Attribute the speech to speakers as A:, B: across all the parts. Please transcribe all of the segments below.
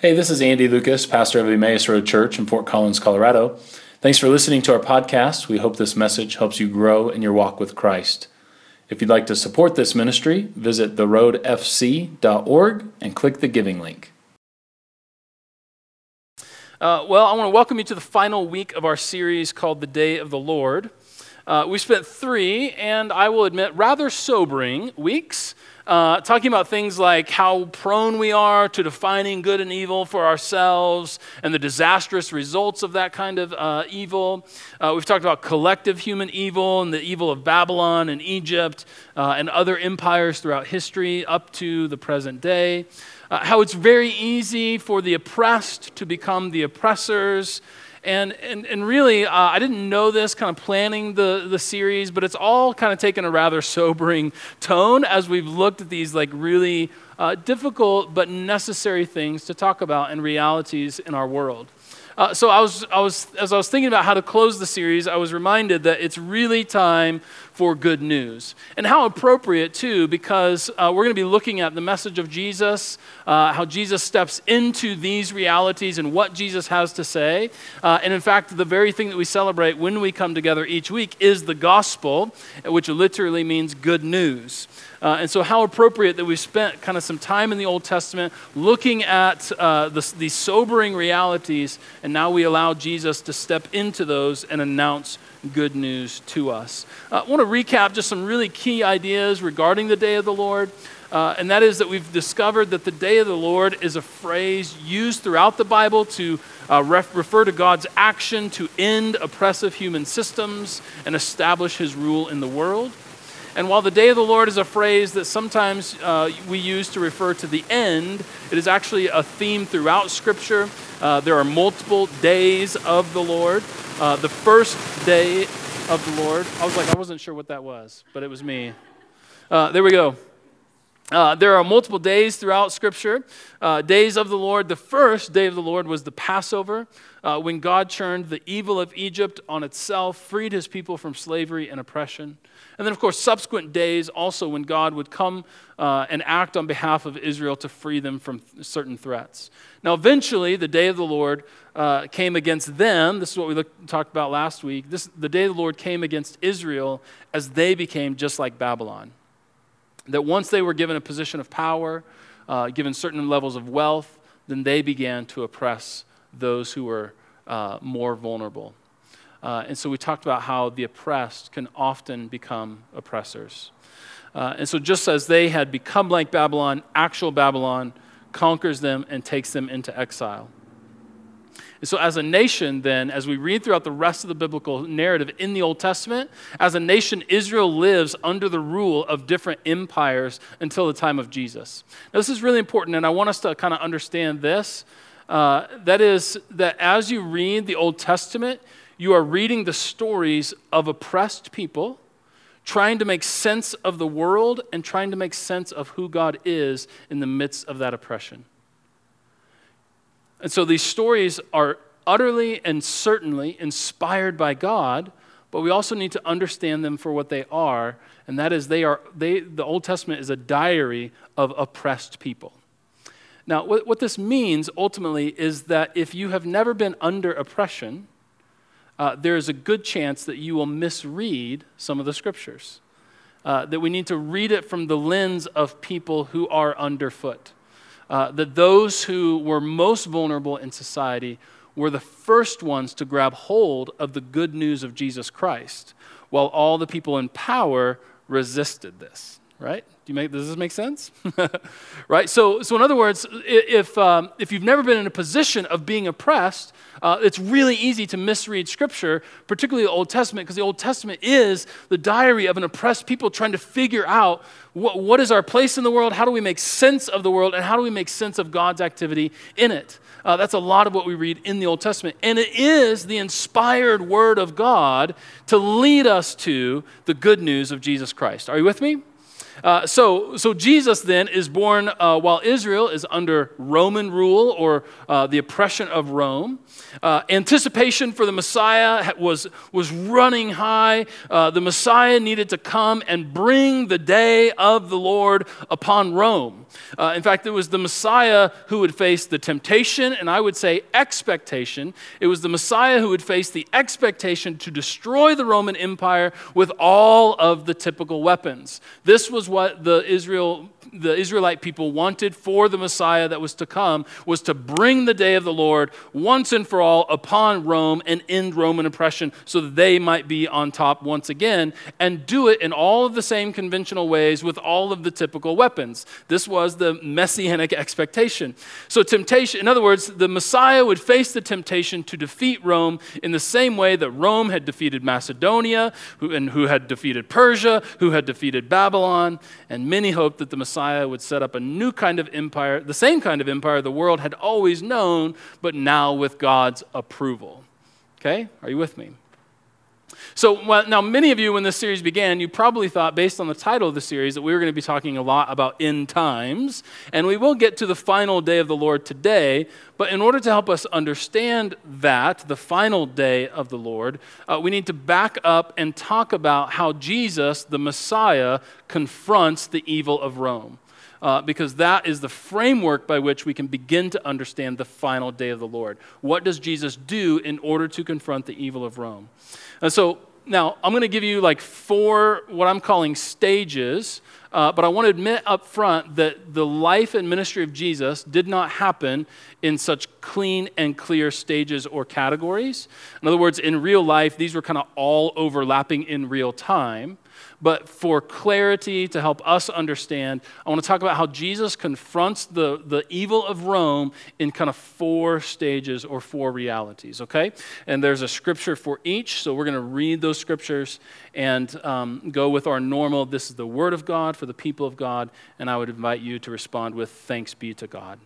A: Hey, this is Andy Lucas, pastor of Emmaus Road Church in Fort Collins, Colorado. Thanks for listening to our podcast. We hope this message helps you grow in your walk with Christ. If you'd like to support this ministry, visit theroadfc.org and click the giving link.
B: Uh, well, I want to welcome you to the final week of our series called The Day of the Lord. Uh, we spent three, and I will admit, rather sobering weeks uh, talking about things like how prone we are to defining good and evil for ourselves and the disastrous results of that kind of uh, evil. Uh, we've talked about collective human evil and the evil of Babylon and Egypt uh, and other empires throughout history up to the present day. Uh, how it's very easy for the oppressed to become the oppressors. And, and, and really, uh, I didn't know this kind of planning the, the series, but it's all kind of taken a rather sobering tone as we've looked at these like really uh, difficult but necessary things to talk about and realities in our world. Uh, so I was, I was, as I was thinking about how to close the series, I was reminded that it's really time for good news. And how appropriate, too, because uh, we're going to be looking at the message of Jesus, uh, how Jesus steps into these realities and what Jesus has to say. Uh, and in fact, the very thing that we celebrate when we come together each week is the gospel, which literally means good news. Uh, and so, how appropriate that we've spent kind of some time in the Old Testament looking at uh, the, these sobering realities, and now we allow Jesus to step into those and announce good news to us. Uh, I want to recap just some really key ideas regarding the day of the Lord. Uh, and that is that we've discovered that the day of the Lord is a phrase used throughout the Bible to uh, ref- refer to God's action to end oppressive human systems and establish his rule in the world. And while the day of the Lord is a phrase that sometimes uh, we use to refer to the end, it is actually a theme throughout Scripture. Uh, there are multiple days of the Lord. Uh, the first day of the Lord, I was like, I wasn't sure what that was, but it was me. Uh, there we go. Uh, there are multiple days throughout Scripture, uh, days of the Lord. The first day of the Lord was the Passover, uh, when God turned the evil of Egypt on itself, freed his people from slavery and oppression. And then, of course, subsequent days also when God would come uh, and act on behalf of Israel to free them from certain threats. Now, eventually, the day of the Lord uh, came against them. This is what we looked, talked about last week. This, the day of the Lord came against Israel as they became just like Babylon. That once they were given a position of power, uh, given certain levels of wealth, then they began to oppress those who were uh, more vulnerable. Uh, and so we talked about how the oppressed can often become oppressors. Uh, and so, just as they had become like Babylon, actual Babylon conquers them and takes them into exile. And so, as a nation, then, as we read throughout the rest of the biblical narrative in the Old Testament, as a nation, Israel lives under the rule of different empires until the time of Jesus. Now, this is really important, and I want us to kind of understand this. Uh, that is, that as you read the Old Testament, you are reading the stories of oppressed people trying to make sense of the world and trying to make sense of who God is in the midst of that oppression. And so these stories are utterly and certainly inspired by God, but we also need to understand them for what they are, and that is they are they the Old Testament is a diary of oppressed people. Now, what, what this means ultimately is that if you have never been under oppression, uh, there is a good chance that you will misread some of the scriptures. Uh, that we need to read it from the lens of people who are underfoot. Uh, that those who were most vulnerable in society were the first ones to grab hold of the good news of Jesus Christ, while all the people in power resisted this, right? Do you make, does this make sense? right? So, so, in other words, if, um, if you've never been in a position of being oppressed, uh, it's really easy to misread Scripture, particularly the Old Testament, because the Old Testament is the diary of an oppressed people trying to figure out what, what is our place in the world, how do we make sense of the world, and how do we make sense of God's activity in it. Uh, that's a lot of what we read in the Old Testament. And it is the inspired Word of God to lead us to the good news of Jesus Christ. Are you with me? Uh, so, so Jesus then is born uh, while Israel is under Roman rule or uh, the oppression of Rome. Uh, anticipation for the Messiah was, was running high. Uh, the Messiah needed to come and bring the day of the Lord upon Rome. Uh, in fact, it was the Messiah who would face the temptation, and I would say expectation. It was the Messiah who would face the expectation to destroy the Roman Empire with all of the typical weapons. This was what the Israel the Israelite people wanted for the Messiah that was to come was to bring the day of the Lord once and for all upon Rome and end Roman oppression so that they might be on top once again and do it in all of the same conventional ways with all of the typical weapons. This was the messianic expectation. So, temptation, in other words, the Messiah would face the temptation to defeat Rome in the same way that Rome had defeated Macedonia, who, and who had defeated Persia, who had defeated Babylon, and many hoped that the Messiah Messiah would set up a new kind of empire, the same kind of empire the world had always known, but now with God's approval. Okay? Are you with me? So, well, now, many of you, when this series began, you probably thought, based on the title of the series, that we were going to be talking a lot about end times. And we will get to the final day of the Lord today. But in order to help us understand that, the final day of the Lord, uh, we need to back up and talk about how Jesus, the Messiah, confronts the evil of Rome. Uh, because that is the framework by which we can begin to understand the final day of the Lord. What does Jesus do in order to confront the evil of Rome? And so now, I'm going to give you like four, what I'm calling stages, uh, but I want to admit up front that the life and ministry of Jesus did not happen in such clean and clear stages or categories. In other words, in real life, these were kind of all overlapping in real time. But for clarity, to help us understand, I want to talk about how Jesus confronts the, the evil of Rome in kind of four stages or four realities, okay? And there's a scripture for each, so we're going to read those scriptures and um, go with our normal, this is the word of God for the people of God, and I would invite you to respond with thanks be to God.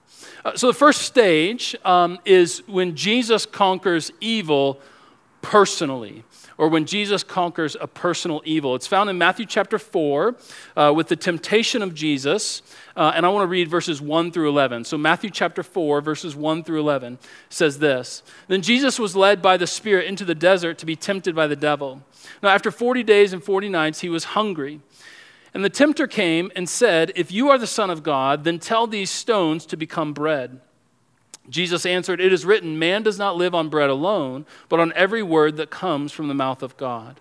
B: Uh, so the first stage um, is when Jesus conquers evil personally or when Jesus conquers a personal evil. It's found in Matthew chapter 4 uh, with the temptation of Jesus. Uh, and I want to read verses 1 through 11. So, Matthew chapter 4, verses 1 through 11 says this Then Jesus was led by the Spirit into the desert to be tempted by the devil. Now, after 40 days and 40 nights, he was hungry. And the tempter came and said, If you are the Son of God, then tell these stones to become bread. Jesus answered, It is written, Man does not live on bread alone, but on every word that comes from the mouth of God.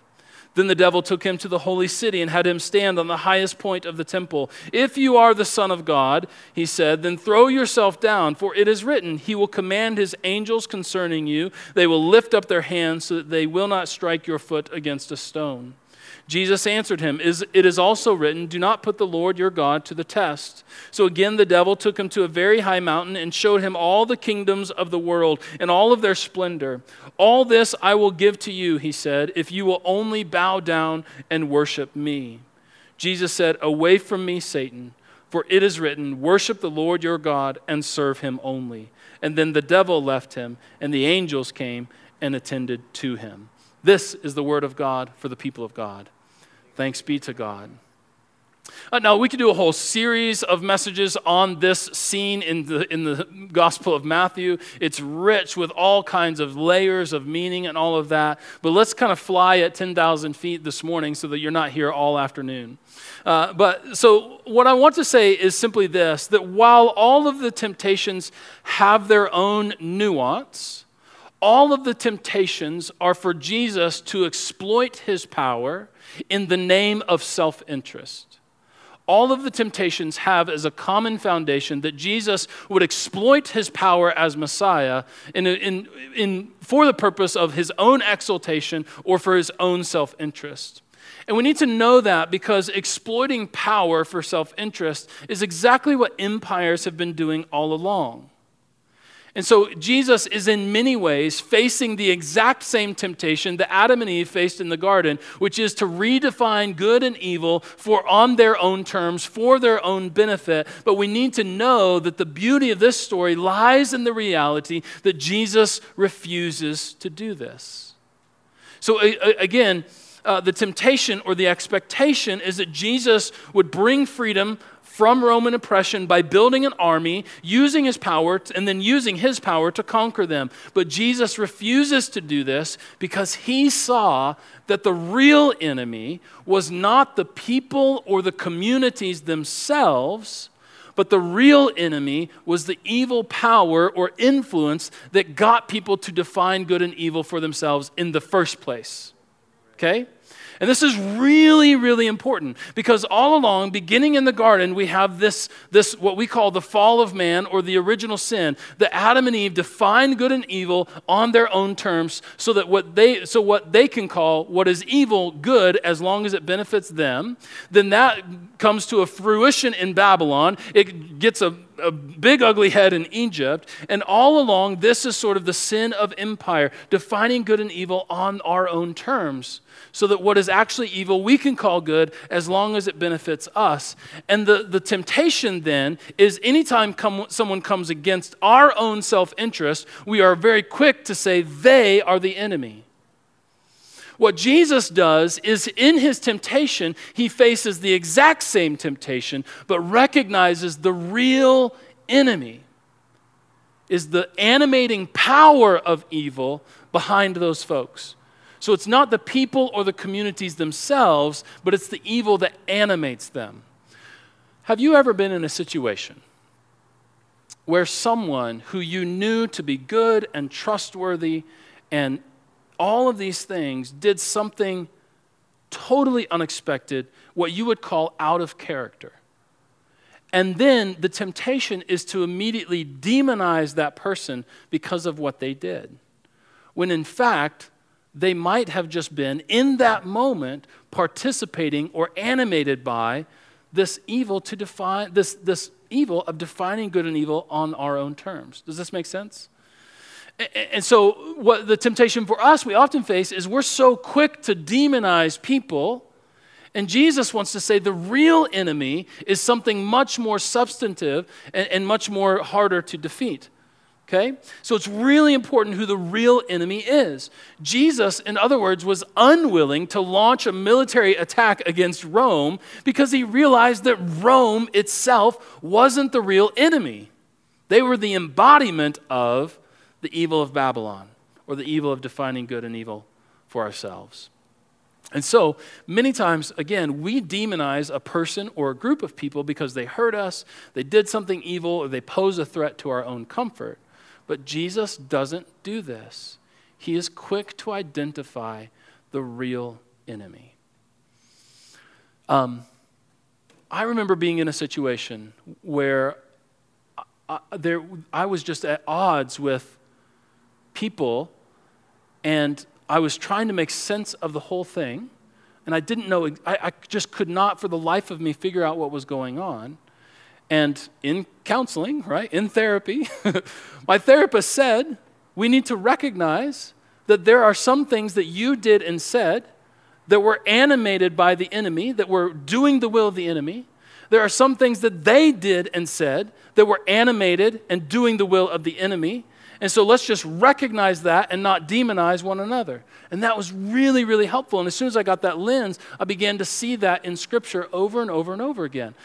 B: Then the devil took him to the holy city and had him stand on the highest point of the temple. If you are the Son of God, he said, then throw yourself down, for it is written, He will command His angels concerning you. They will lift up their hands so that they will not strike your foot against a stone. Jesus answered him, It is also written, Do not put the Lord your God to the test. So again, the devil took him to a very high mountain and showed him all the kingdoms of the world and all of their splendor. All this I will give to you, he said, if you will only bow down and worship me. Jesus said, Away from me, Satan, for it is written, Worship the Lord your God and serve him only. And then the devil left him, and the angels came and attended to him. This is the word of God for the people of God. Thanks be to God. Uh, now, we could do a whole series of messages on this scene in the, in the Gospel of Matthew. It's rich with all kinds of layers of meaning and all of that. But let's kind of fly at 10,000 feet this morning so that you're not here all afternoon. Uh, but so, what I want to say is simply this that while all of the temptations have their own nuance, all of the temptations are for Jesus to exploit his power in the name of self interest. All of the temptations have as a common foundation that Jesus would exploit his power as Messiah in, in, in, for the purpose of his own exaltation or for his own self interest. And we need to know that because exploiting power for self interest is exactly what empires have been doing all along. And so Jesus is in many ways facing the exact same temptation that Adam and Eve faced in the garden, which is to redefine good and evil for on their own terms, for their own benefit. But we need to know that the beauty of this story lies in the reality that Jesus refuses to do this. So again, uh, the temptation or the expectation is that Jesus would bring freedom from Roman oppression by building an army, using his power, and then using his power to conquer them. But Jesus refuses to do this because he saw that the real enemy was not the people or the communities themselves, but the real enemy was the evil power or influence that got people to define good and evil for themselves in the first place. Okay? And this is really, really important because all along, beginning in the garden, we have this, this what we call the fall of man or the original sin. That Adam and Eve define good and evil on their own terms so that what they so what they can call what is evil good as long as it benefits them, then that comes to a fruition in Babylon. It gets a a big ugly head in Egypt. And all along, this is sort of the sin of empire, defining good and evil on our own terms, so that what is actually evil we can call good as long as it benefits us. And the, the temptation then is anytime come, someone comes against our own self interest, we are very quick to say they are the enemy. What Jesus does is in his temptation, he faces the exact same temptation, but recognizes the real enemy is the animating power of evil behind those folks. So it's not the people or the communities themselves, but it's the evil that animates them. Have you ever been in a situation where someone who you knew to be good and trustworthy and all of these things did something totally unexpected, what you would call out of character. And then the temptation is to immediately demonize that person because of what they did. When in fact, they might have just been, in that moment, participating or animated by this evil to define this, this evil of defining good and evil on our own terms. Does this make sense? And so, what the temptation for us we often face is we're so quick to demonize people. And Jesus wants to say the real enemy is something much more substantive and, and, much more harder to defeat. Okay? So it's really important who the real enemy is. Jesus, in other words, was unwilling to launch a military attack against Rome because he realized that Rome itself wasn't the real enemy. They were the embodiment of the evil of Babylon or the evil of defining good and evil for ourselves. And so, many times, again, we demonize a person or a group of people because they hurt us, they did something evil, or they pose a threat to our own comfort. But Jesus doesn't do this. He is quick to identify the real enemy. Um, I remember being in a situation where I, there, I was just at odds with people, and I was trying to make sense of the whole thing, and I didn't know, I, I just could not for the life of me figure out what was going on. And in counseling, right, in therapy, my therapist said, we need to recognize that there are some things that you did and said that were animated by the enemy, that were doing the will of the enemy. There are some things that they did and said that were animated and doing the will of the enemy. And so let's just recognize that and not demonize one another. And that was really, really helpful. And as soon as I got that lens, I began to see that in Scripture over and over and over again.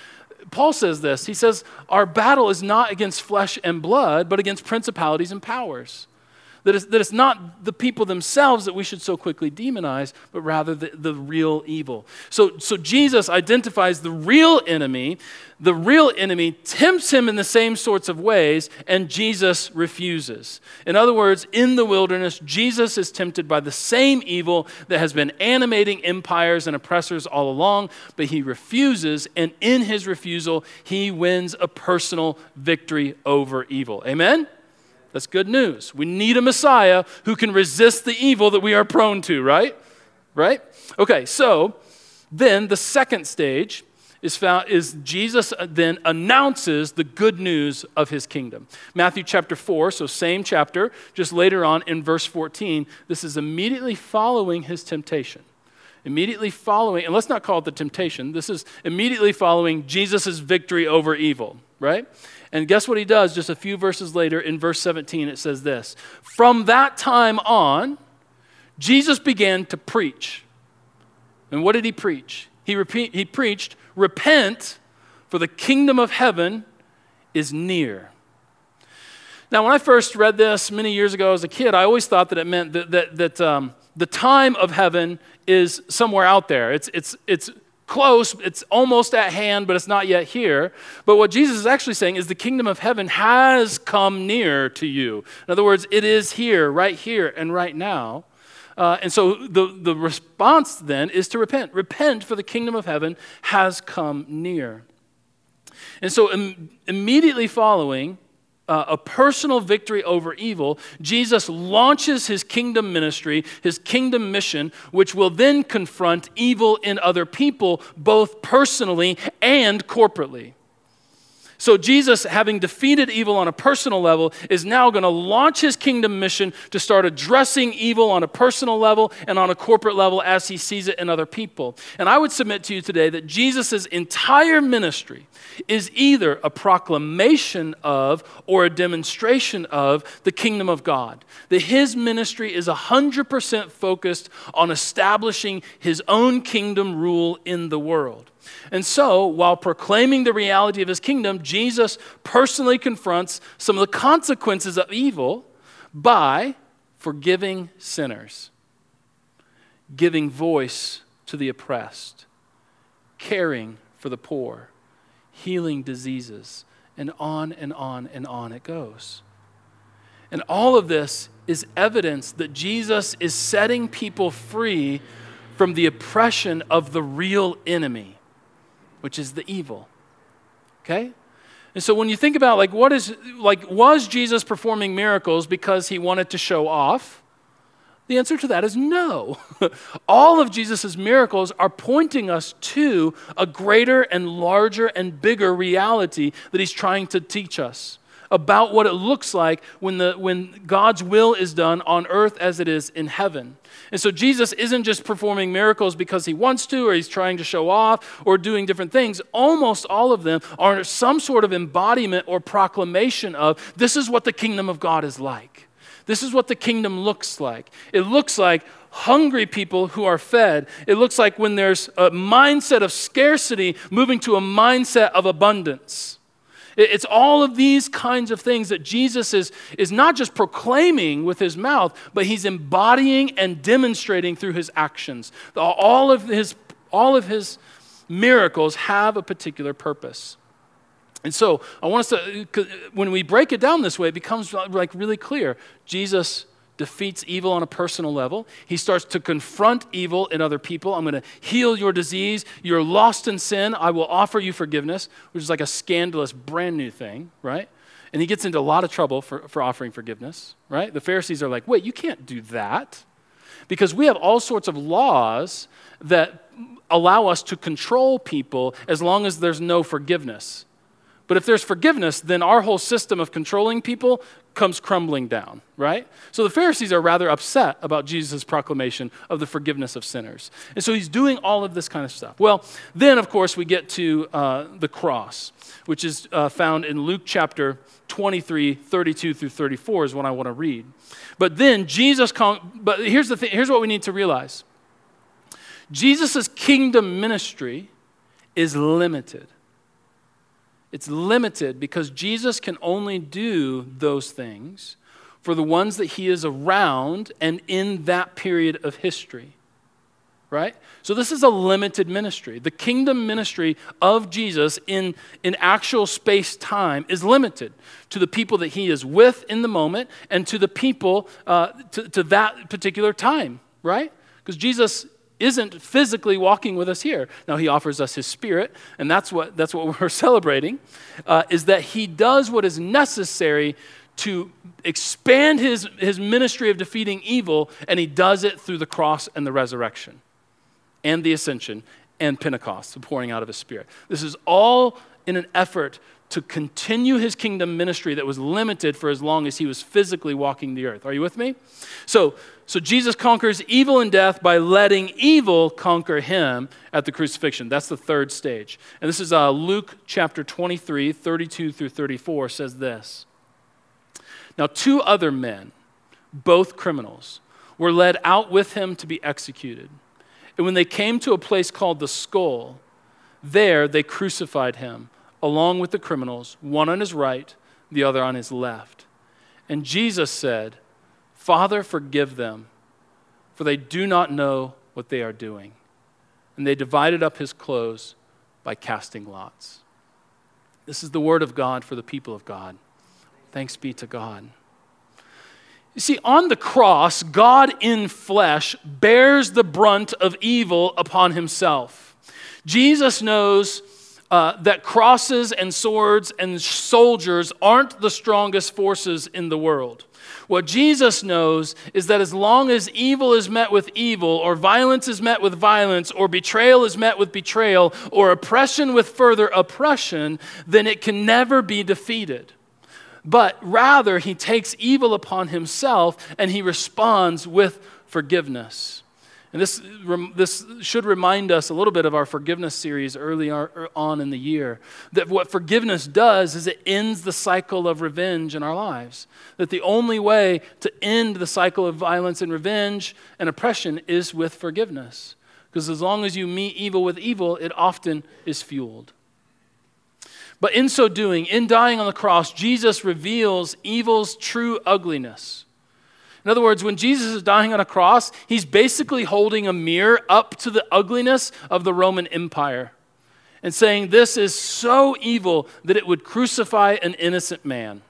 B: Paul says this He says, Our battle is not against flesh and blood, but against principalities and powers that it's, that it's not the people themselves that we should so quickly demonize, but rather the, the real evil. So, so Jesus identifies the real enemy. The real enemy tempts him in the same sorts of ways, and Jesus refuses. In other words, in the wilderness, Jesus is tempted by the same evil that has been animating empires and oppressors all along, but he refuses, and in his refusal, he wins a personal victory over evil. Amen? That's good news. We need a Messiah who can resist the evil that we are prone to, right? Right? Okay, so then the second stage is found is Jesus then announces the good news of his kingdom. Matthew chapter 4, so same chapter, just later on in verse 14, this is immediately following his temptation. Immediately following, and let's not call it the temptation, this is immediately following Jesus' victory over evil, right? And guess what he does just a few verses later in verse 17? It says this From that time on, Jesus began to preach. And what did he preach? He, repeat, he preached, Repent, for the kingdom of heaven is near. Now, when I first read this many years ago as a kid, I always thought that it meant that, that, that um, the time of heaven is somewhere out there. It's, it's, it's close, it's almost at hand, but it's not yet here. But what Jesus is actually saying is the kingdom of heaven has come near to you. In other words, it is here, right here, and right now. Uh, and so the, the response then is to repent. Repent, for the kingdom of heaven has come near. And so Im- immediately following uh, a personal victory over evil, Jesus launches his kingdom ministry, his kingdom mission, which will then confront evil in other people, both personally and corporately. So, Jesus, having defeated evil on a personal level, is now going to launch his kingdom mission to start addressing evil on a personal level and on a corporate level as he sees it in other people. And I would submit to you today that Jesus' entire ministry is either a proclamation of or a demonstration of the kingdom of God. That his ministry is 100% focused on establishing his own kingdom rule in the world. And so, while proclaiming the reality of his kingdom, Jesus personally confronts some of the consequences of evil by forgiving sinners, giving voice to the oppressed, caring for the poor, healing diseases, and on and on and on it goes. And all of this is evidence that Jesus is setting people free from the oppression of the real enemy which is the evil. Okay? And so when you think about like what is like was Jesus performing miracles because he wanted to show off? The answer to that is no. All of Jesus' miracles are pointing us to a greater and larger and bigger reality that he's trying to teach us about what it looks like when, the, when God's will is done on earth as it is in heaven. And so Jesus isn't just performing miracles because he wants to or he's trying to show off or doing different things. Almost all of them are some sort of embodiment or proclamation of this is what the kingdom of God is like. This is what the kingdom looks like. It looks like hungry people who are fed. It looks like when there's a mindset of scarcity moving to a mindset of abundance. It's all of these kinds of things that Jesus is, is not just proclaiming with his mouth, but he's embodying and demonstrating through his actions. All of his, all of his miracles have a particular purpose. And so I want us to, when we break it down this way, it becomes like really clear. Jesus defeats evil on a personal level. He starts to confront evil in other people. I'm going to heal your disease. You're lost in sin. I will offer you forgiveness, which is like a scandalous, brand new thing, right? And he gets into a lot of trouble for, for offering forgiveness, right? The Pharisees are like, wait, you can't do that. Because we have all sorts of laws that allow us to control people as long as there's no forgiveness. But if there's forgiveness, then our whole system of controlling people comes crumbling down, right? So the Pharisees are rather upset about Jesus' proclamation of the forgiveness of sinners. And so he's doing all of this kind of stuff. Well, then, of course, we get to uh, the cross, which is uh, found in Luke chapter 23, 32 through 34 is what I want to read. But then Jesus, con- but here's the thing, here's what we need to realize Jesus' kingdom ministry is limited. It's limited because Jesus can only do those things for the ones that he is around and in that period of history. Right? So, this is a limited ministry. The kingdom ministry of Jesus in, in actual space time is limited to the people that he is with in the moment and to the people uh, to, to that particular time, right? Because Jesus isn't physically walking with us here. Now, he offers us his spirit, and that's what, that's what we're celebrating, uh, is that he does what is necessary to expand his, his ministry of defeating evil, and he does it through the cross and the resurrection, and the ascension, and Pentecost, the pouring out of his spirit. This is all in an effort to continue his kingdom ministry that was limited for as long as he was physically walking the earth. Are you with me? So, so Jesus conquers evil and death by letting evil conquer him at the crucifixion. That's the third stage. And this is uh, Luke chapter 23, 32 through 34 says this. Now, two other men, both criminals, were led out with him to be executed. And when they came to a place called the skull, there they crucified him along with the criminals, one on his right, the other on his left. And Jesus said, Father, forgive them, for they do not know what they are doing. and they divided up his clothes by casting lots. This is the word of God for the people of God. Thanks be to God. You see, on the cross, God in flesh bears the brunt of evil upon himself. Jesus knows uh, that crosses and swords and soldiers aren't the strongest forces in the world. What Jesus knows is that as long as evil is met with evil, or violence is met with violence, or betrayal is met with betrayal, or oppression with further oppression, then it can never be defeated but rather he takes evil upon himself and he responds with forgiveness. And this, this should remind us a little bit of our forgiveness series early er, on in the year. That what forgiveness does is it ends the cycle of revenge in our lives. That the only way to end the cycle of violence and revenge and oppression is with forgiveness. Because as long as you meet evil with evil, it often is fueled. But in so doing, in dying on the cross, Jesus reveals evil's true ugliness. In other words, when Jesus is dying on a cross, he's basically holding a mirror up to the ugliness of the Roman Empire and saying, This is so evil that it would crucify an innocent man.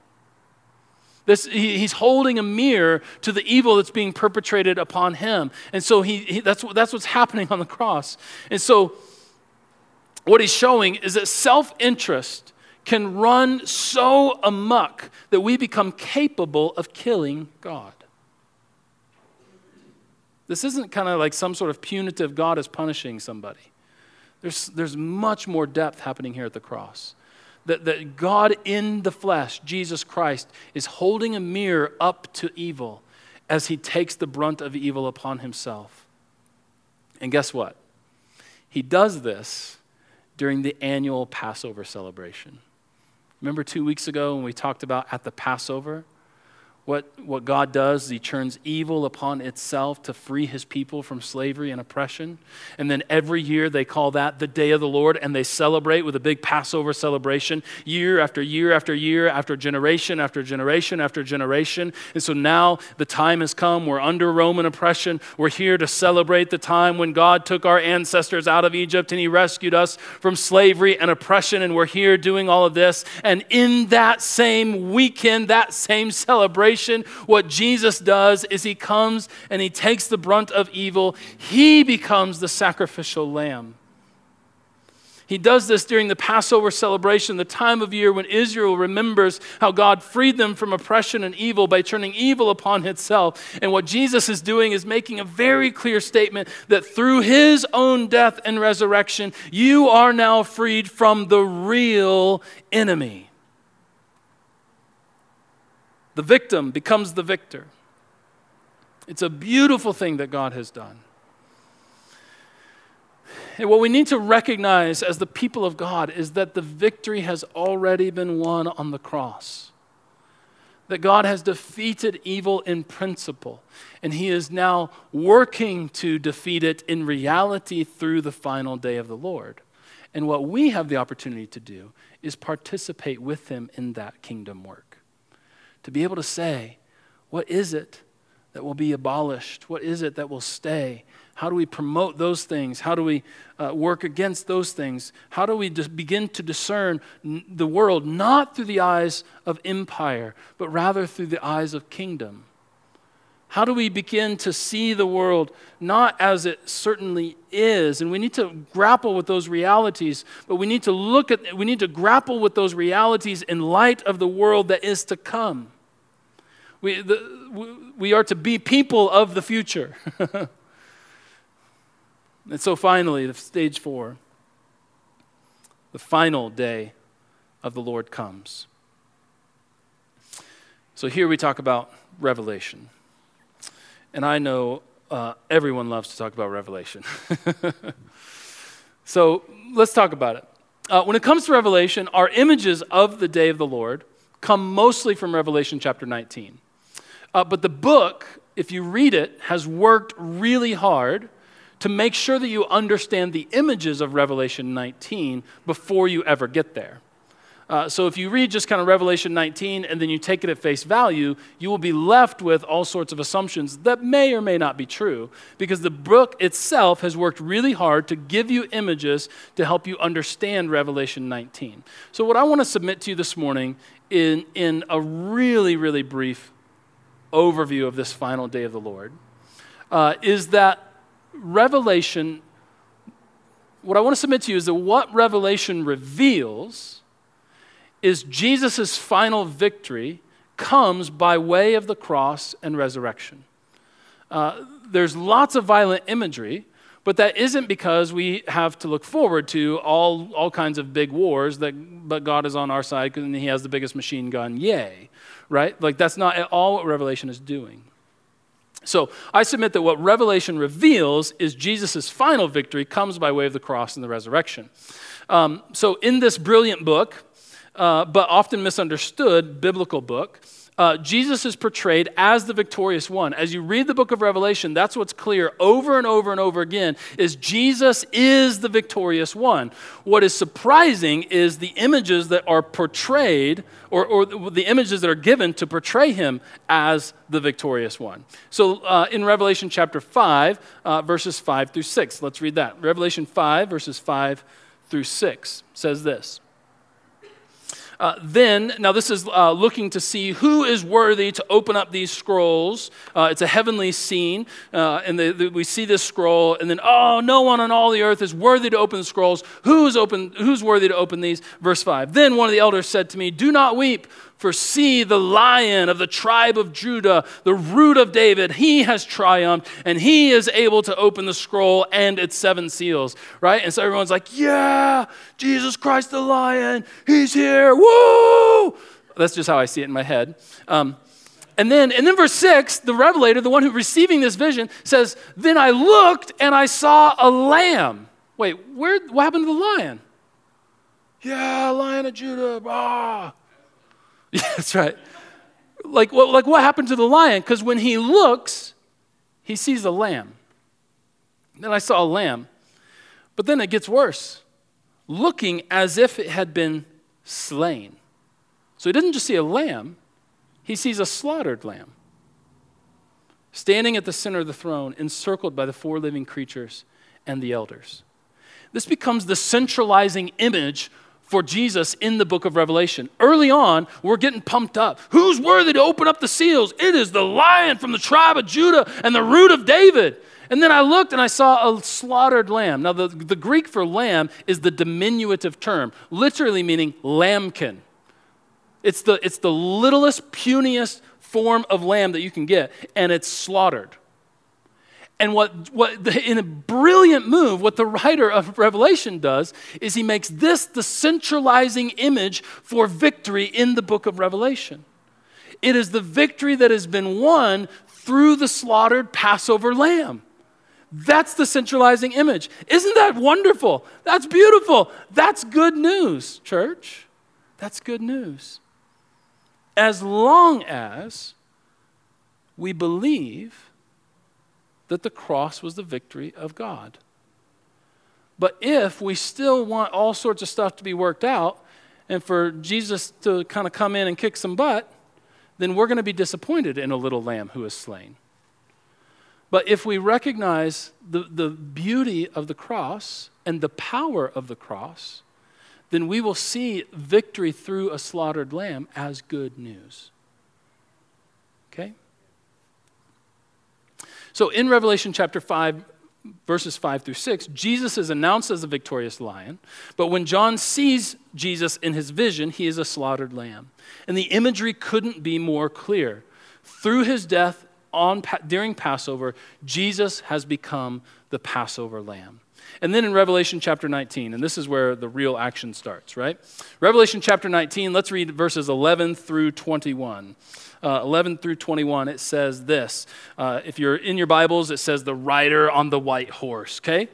B: This, he, he's holding a mirror to the evil that's being perpetrated upon him. And so he, he, that's, that's what's happening on the cross. And so what he's showing is that self interest can run so amuck that we become capable of killing God. This isn't kind of like some sort of punitive God is punishing somebody. There's, there's much more depth happening here at the cross. That, that God in the flesh, Jesus Christ, is holding a mirror up to evil as he takes the brunt of evil upon himself. And guess what? He does this during the annual Passover celebration. Remember two weeks ago when we talked about at the Passover? What, what God does is He turns evil upon itself to free His people from slavery and oppression. And then every year they call that the Day of the Lord, and they celebrate with a big Passover celebration year after year after year, after generation after generation after generation. And so now the time has come. We're under Roman oppression. We're here to celebrate the time when God took our ancestors out of Egypt and He rescued us from slavery and oppression. And we're here doing all of this. And in that same weekend, that same celebration, what Jesus does is he comes and he takes the brunt of evil. He becomes the sacrificial lamb. He does this during the Passover celebration, the time of year when Israel remembers how God freed them from oppression and evil by turning evil upon itself. And what Jesus is doing is making a very clear statement that through his own death and resurrection, you are now freed from the real enemy. The victim becomes the victor. It's a beautiful thing that God has done. And what we need to recognize as the people of God is that the victory has already been won on the cross. That God has defeated evil in principle, and He is now working to defeat it in reality through the final day of the Lord. And what we have the opportunity to do is participate with Him in that kingdom work to be able to say, what is it that will be abolished? What is it that will stay? How do we promote those things? How do we uh, work against those things? How do we begin to discern n- the world not through the eyes of empire, but rather through the eyes of kingdom? How do we begin to see the world not as it certainly is? And we need to grapple with those realities, but we need to look at, we need to grapple with those realities in light of the world that is to come. We, the, we are to be people of the future. and so finally, the stage four, the final day of the Lord comes. So here we talk about Revelation. And I know uh, everyone loves to talk about Revelation. so let's talk about it. Uh, when it comes to Revelation, our images of the day of the Lord come mostly from Revelation chapter 19. Uh, but the book, if you read it, has worked really hard to make sure that you understand the images of Revelation 19 before you ever get there. Uh, so if you read just kind of Revelation 19 and then you take it at face value, you will be left with all sorts of assumptions that may or may not be true because the book itself has worked really hard to give you images to help you understand Revelation 19. So what I want to submit to you this morning in, in a really, really brief overview of this final day of the Lord uh, is that Revelation, what I want to submit to you is that what Revelation reveals is Jesus' final victory comes by way of the cross and resurrection. Uh, there's lots of violent imagery, but that isn't because we have to look forward to all, all kinds of big wars, that, but God is on our side and he has the biggest machine gun, yay, right? Like that's not at all what Revelation is doing. So I submit that what Revelation reveals is Jesus' final victory comes by way of the cross and the resurrection. Um, so in this brilliant book, uh, but often misunderstood biblical book, uh, Jesus is portrayed as the victorious one. As you read the book of Revelation, that's what's clear over and over and over again is Jesus is the victorious one. What is surprising is the images that are portrayed or, or the images that are given to portray him as the victorious one. So uh, in Revelation chapter 5, uh, verses 5 through 6, let's read that. Revelation 5, verses 5 through 6 says this. Uh, then, now this is uh, looking to see who is worthy to open up these scrolls. Uh, it's a heavenly scene, uh, and the, the, we see this scroll, and then, oh, no one on all the earth is worthy to open the scrolls. Who's, open, who's worthy to open these? Verse 5. Then one of the elders said to me, Do not weep. For see, the lion of the tribe of Judah, the root of David, he has triumphed, and he is able to open the scroll and its seven seals, right? And so everyone's like, yeah, Jesus Christ the lion, he's here, woo! That's just how I see it in my head. Um, and then, and then verse 6, the revelator, the one who receiving this vision, says, Then I looked and I saw a lamb. Wait, where, what happened to the lion? Yeah, lion of Judah. Ah. Yeah, that's right. Like, what, like what happened to the lion? Because when he looks, he sees a lamb. Then I saw a lamb. But then it gets worse looking as if it had been slain. So he doesn't just see a lamb, he sees a slaughtered lamb. Standing at the center of the throne, encircled by the four living creatures and the elders. This becomes the centralizing image for Jesus in the book of Revelation. Early on, we're getting pumped up. Who's worthy to open up the seals? It is the lion from the tribe of Judah and the root of David. And then I looked and I saw a slaughtered lamb. Now, the, the Greek for lamb is the diminutive term, literally meaning lambkin. It's the, it's the littlest, puniest form of lamb that you can get, and it's slaughtered. And what, what in a brilliant move, what the writer of Revelation does is he makes this the centralizing image for victory in the book of Revelation. It is the victory that has been won through the slaughtered Passover lamb. That's the centralizing image. Isn't that wonderful? That's beautiful. That's good news, church. That's good news. As long as we believe that the cross was the victory of God. But if we still want all sorts of stuff to be worked out and for Jesus to kind of come in and kick some butt, then we're going to be disappointed in a little lamb who is slain. But if we recognize the, the beauty of the cross and the power of the cross, then we will see victory through a slaughtered lamb as good news. Okay? So in Revelation chapter 5, verses 5 through 6, Jesus is announced as a victorious lion, but when John sees Jesus in his vision, he is a slaughtered lamb. And the imagery couldn't be more clear. Through his death on, during Passover, Jesus has become the Passover lamb. And then in Revelation chapter 19, and this is where the real action starts, right? Revelation chapter 19, let's read verses 11 through 21 uh, 11 through 21, it says this. Uh, if you're in your Bibles, it says the rider on the white horse, okay?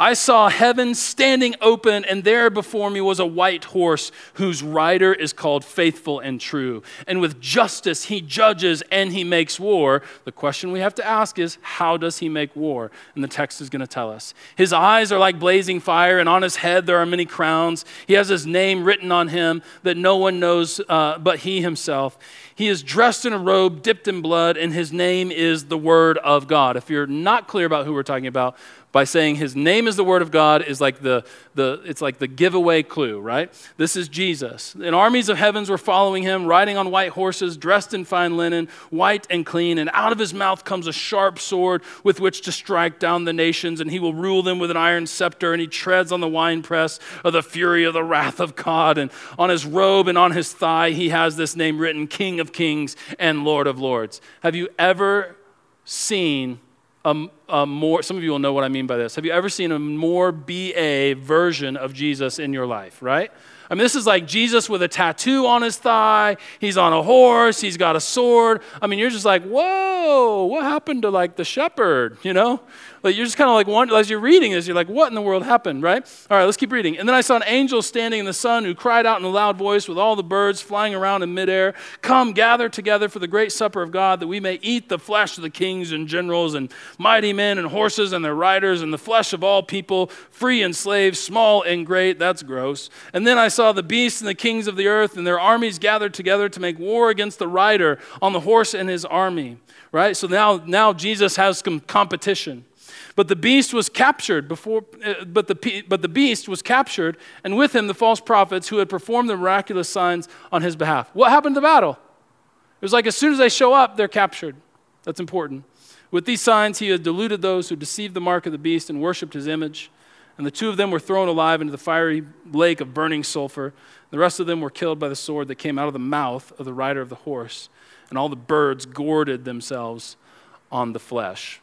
B: I saw heaven standing open, and there before me was a white horse whose rider is called Faithful and True. And with justice he judges and he makes war. The question we have to ask is, how does he make war? And the text is going to tell us. His eyes are like blazing fire, and on his head there are many crowns. He has his name written on him that no one knows uh, but he himself. He is dressed in a robe dipped in blood, and his name is the Word of God. If you're not clear about who we're talking about, by saying his name is the word of god is like the, the it's like the giveaway clue right? This is jesus. And armies of heavens were following him riding on white horses dressed in fine linen white and clean. And out of his mouth comes a sharp sword with which to strike down the nations. And he will rule them with an iron scepter. And he treads on the winepress of the fury of the wrath of god. And on his robe and on his thigh he has this name written king of kings and lord of lords. Have you ever seen a, more, some of you will know what I mean by this. Have you ever seen a more BA version of Jesus in your life, right? I mean, this is like Jesus with a tattoo on his thigh. He's on a horse. He's got a sword. I mean, you're just like, whoa, what happened to like the shepherd, you know? Like you're just kind of like, as you're reading this, you're like, what in the world happened, right? All right, let's keep reading. And then I saw an angel standing in the sun who cried out in a loud voice with all the birds flying around in midair Come, gather together for the great supper of God, that we may eat the flesh of the kings and generals and mighty men and horses and their riders and the flesh of all people, free and slaves, small and great. That's gross. And then I saw the beasts and the kings of the earth and their armies gathered together to make war against the rider on the horse and his army. Right? So now, now Jesus has some competition. But the beast was captured before, uh, but, the, but the beast was captured, and with him the false prophets who had performed the miraculous signs on his behalf. What happened to the battle? It was like as soon as they show up, they're captured. That's important. With these signs, he had deluded those who deceived the mark of the beast and worshiped his image. And the two of them were thrown alive into the fiery lake of burning sulfur. The rest of them were killed by the sword that came out of the mouth of the rider of the horse. And all the birds gored themselves on the flesh.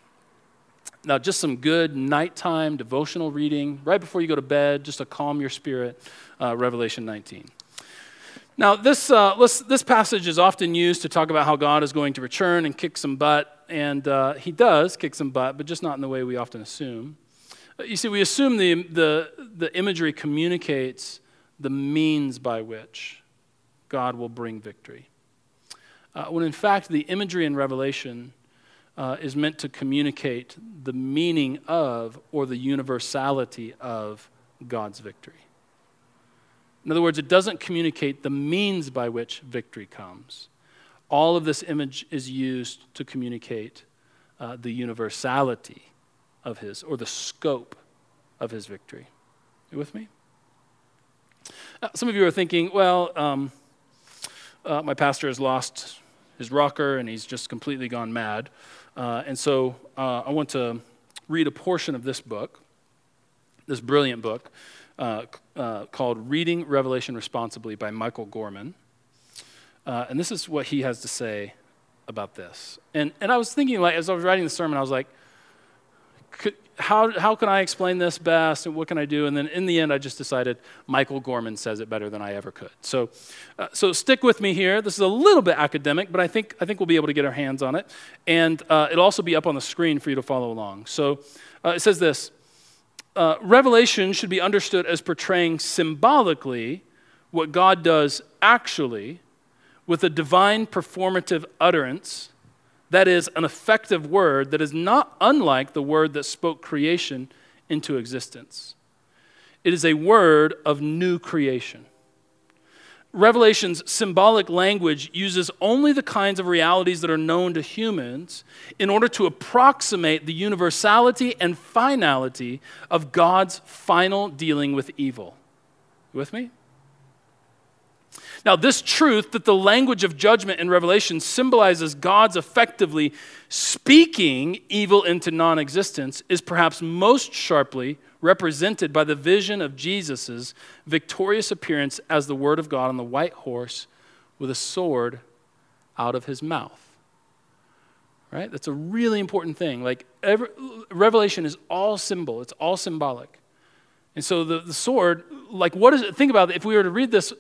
B: Now, just some good nighttime devotional reading right before you go to bed, just to calm your spirit, uh, Revelation 19. Now, this, uh, this passage is often used to talk about how God is going to return and kick some butt, and uh, he does kick some butt, but just not in the way we often assume. Uh, you see, we assume the, the, the imagery communicates the means by which God will bring victory. Uh, when in fact, the imagery in Revelation uh, is meant to communicate the meaning of or the universality of God's victory. In other words, it doesn't communicate the means by which victory comes. All of this image is used to communicate uh, the universality of his, or the scope of his victory. You with me? Uh, some of you are thinking, well, um, uh, my pastor has lost his rocker and he's just completely gone mad. Uh, and so uh, I want to read a portion of this book, this brilliant book uh, called Reading Revelation Responsibly by Michael Gorman. Uh, and this is what he has to say about this. And, and I was thinking, like, as I was writing the sermon, I was like, could, how, how can I explain this best and what can I do? And then in the end, I just decided Michael Gorman says it better than I ever could. So, uh, so stick with me here. This is a little bit academic, but I think, I think we'll be able to get our hands on it. And uh, it'll also be up on the screen for you to follow along. So uh, it says this uh, Revelation should be understood as portraying symbolically what God does actually with a divine performative utterance that is, an effective word that is not unlike the word that spoke creation into existence. It is a word of new creation. Revelation's symbolic language uses only the kinds of realities that are known to humans in order to approximate the universality and finality of God's final dealing with evil. You with me? Now, this truth that the language of judgment in Revelation symbolizes God's effectively speaking evil into non existence is perhaps most sharply represented by the vision of Jesus' victorious appearance as the Word of God on the white horse with a sword out of his mouth. Right? That's a really important thing. Like, every, Revelation is all symbol, it's all symbolic. And so the, the sword, like, what is it? Think about it. If we were to read this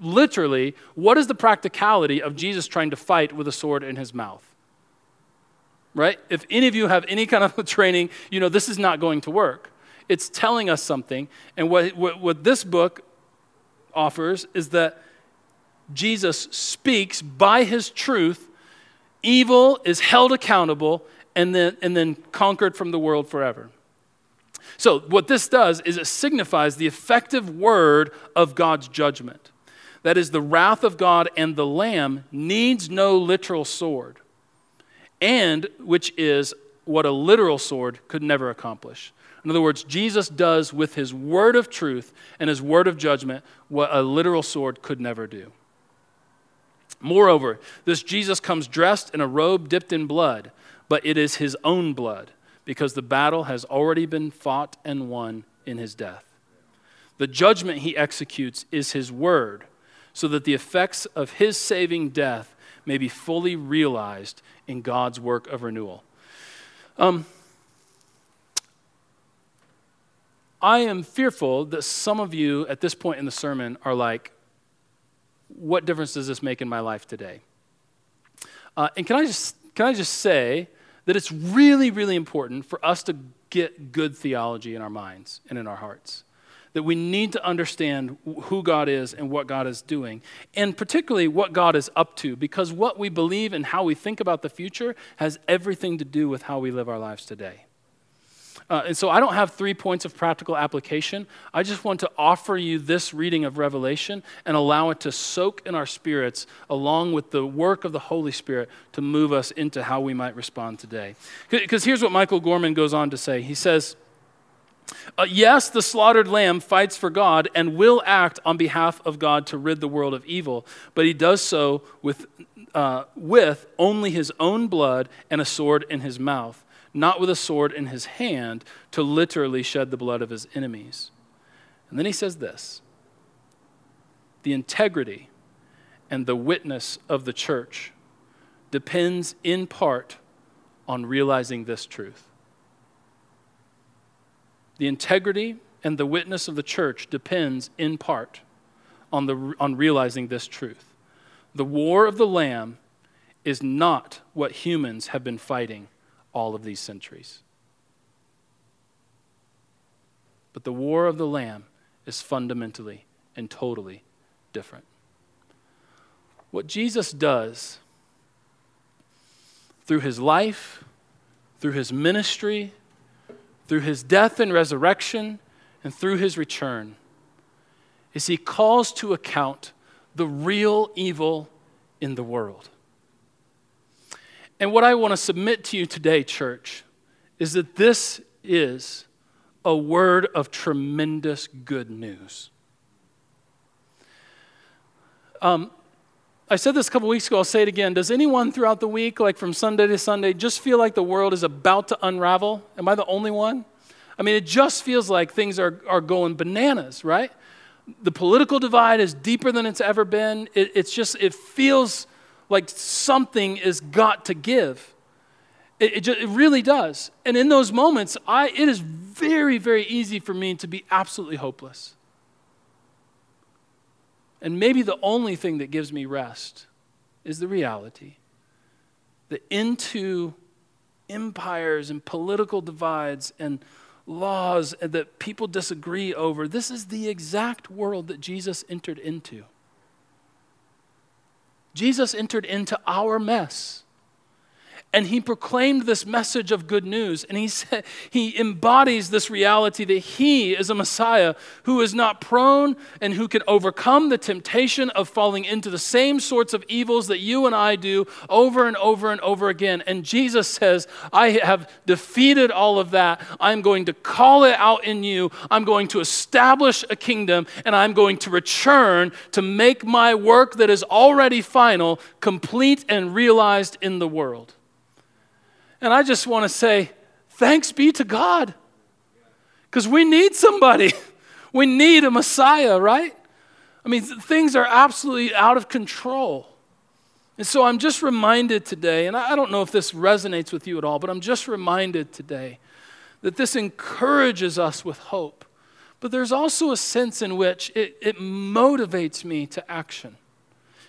B: literally, what is the practicality of Jesus trying to fight with a sword in his mouth? Right? If any of you have any kind of training, you know this is not going to work. it's telling us something. And what, what, what this book offers is that Jesus speaks by his truth, evil is held accountable, and then, and then conquered from the world forever. So, what this does is it signifies the effective word of God's judgment. That is, the wrath of God and the Lamb needs no literal sword, and which is what a literal sword could never accomplish. In other words, Jesus does with his word of truth and his word of judgment what a literal sword could never do. Moreover, this Jesus comes dressed in a robe dipped in blood, but it is his own blood, because the battle has already been fought and won in his death. The judgment he executes is his word, so that the effects of his saving death may be fully realized in God's work of renewal. Um, I am fearful that some of you at this point in the sermon are like, what difference does this make in my life today? Uh, and can I, just, can I just say that it's really, really important for us to get good theology in our minds and in our hearts? That we need to understand who God is and what God is doing, and particularly what God is up to, because what we believe and how we think about the future has everything to do with how we live our lives today. Uh, and so I don't have three points of practical application. I just want to offer you this reading of Revelation and allow it to soak in our spirits along with the work of the Holy Spirit to move us into how we might respond today. Because here's what Michael Gorman goes on to say He says, uh, yes, the slaughtered lamb fights for God and will act on behalf of God to rid the world of evil, but he does so with, uh, with only his own blood and a sword in his mouth not with a sword in his hand to literally shed the blood of his enemies. And then he says this the integrity and the witness of the church depends in part on realizing this truth. The integrity and the witness of the church depends in part on, the, on realizing this truth. The war of the Lamb is not what humans have been fighting all of these centuries. But the war of the Lamb is fundamentally and totally different. What Jesus does through his life, through his ministry, through his death and resurrection, and through his return is he calls to account the real evil in the world. And what I want to submit to you today, church, is that this is a word of tremendous good news. Um, I said this a couple weeks ago, I'll say it again. Does anyone throughout the week, like from Sunday to Sunday, just feel like the world is about to unravel? Am I the only one? I mean, it just feels like things are, are going bananas, right? The political divide is deeper than it's ever been. It, it's just, it feels like something is got to give. It, it, just, it really does. And in those moments, I, it is very, very easy for me to be absolutely hopeless. And maybe the only thing that gives me rest is the reality. That into empires and political divides and laws that people disagree over, this is the exact world that Jesus entered into. Jesus entered into our mess and he proclaimed this message of good news. And he said he embodies this reality that he is a messiah who is not prone and who can overcome the temptation of falling into the same sorts of evils that you and I do over and over and over again. And Jesus says I have defeated all of that. I'm going to call it out in you. I'm going to establish a kingdom and I'm going to return to make my work that is already final complete and realized in the world and I just want to say, thanks be to God. Because we need somebody. We need a Messiah, right? I mean, things are absolutely out of control. And so I'm just reminded today, and I don't know if this resonates with you at all, but I'm just reminded today that this encourages us with hope. But there's also a sense in which it, it motivates me to action,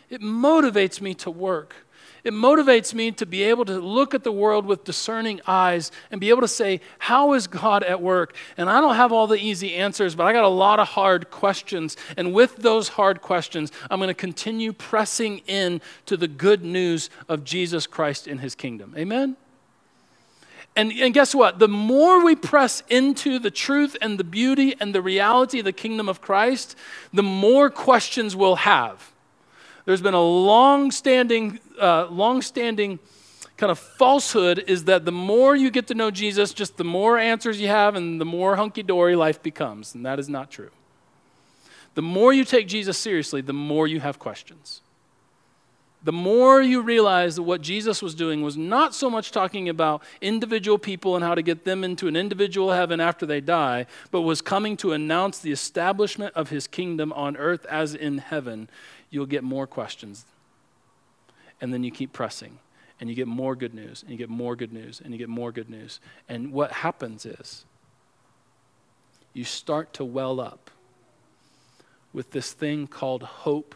B: it motivates me to work. It motivates me to be able to look at the world with discerning eyes and be able to say, How is God at work? And I don't have all the easy answers, but I got a lot of hard questions. And with those hard questions, I'm going to continue pressing in to the good news of Jesus Christ in his kingdom. Amen? And, and guess what? The more we press into the truth and the beauty and the reality of the kingdom of Christ, the more questions we'll have. There's been a long-standing, uh, long-standing kind of falsehood is that the more you get to know Jesus, just the more answers you have and the more hunky-dory life becomes. And that is not true. The more you take Jesus seriously, the more you have questions the more you realize that what Jesus was doing was not so much talking about individual people and how to get them into an individual heaven after they die, but was coming to announce the establishment of his kingdom on earth as in heaven, you'll get more questions. And then you keep pressing, and you get more good news, and you get more good news, and you get more good news. And what happens is you start to well up with this thing called hope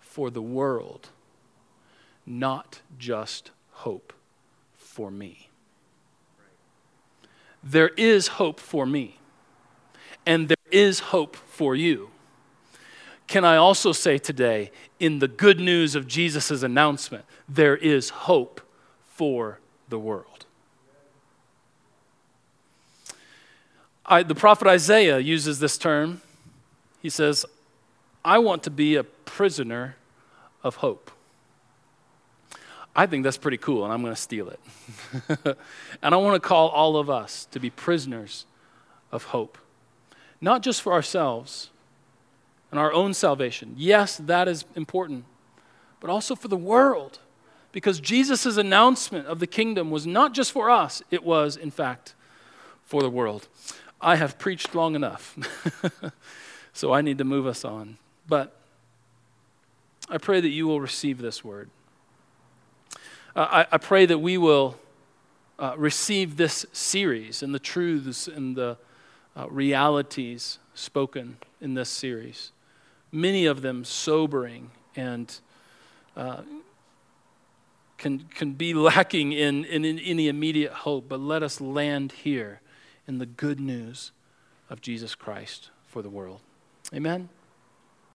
B: for the world not just hope for me. There is hope for me, and there is hope for you. Can I also say today, in the good news of Jesus' announcement, there is hope for the world? I, the prophet Isaiah uses this term. He says, I want to be a prisoner of hope. I think that's pretty cool, and I'm going to steal it. and I want to call all of us to be prisoners of hope, not just for ourselves and our own salvation. Yes, that is important, but also for the world. Because Jesus' announcement of the kingdom was not just for us, it was, in fact, for the world. I have preached long enough, so I need to move us on. But I pray that you will receive this word. Uh, I, I, pray that we will uh, receive this series and the truths and the uh, realities spoken in this series. Many of them sobering and uh, can, can be lacking in, in, in any immediate hope, but let us land here in the good news of Jesus Christ for the world. Amen.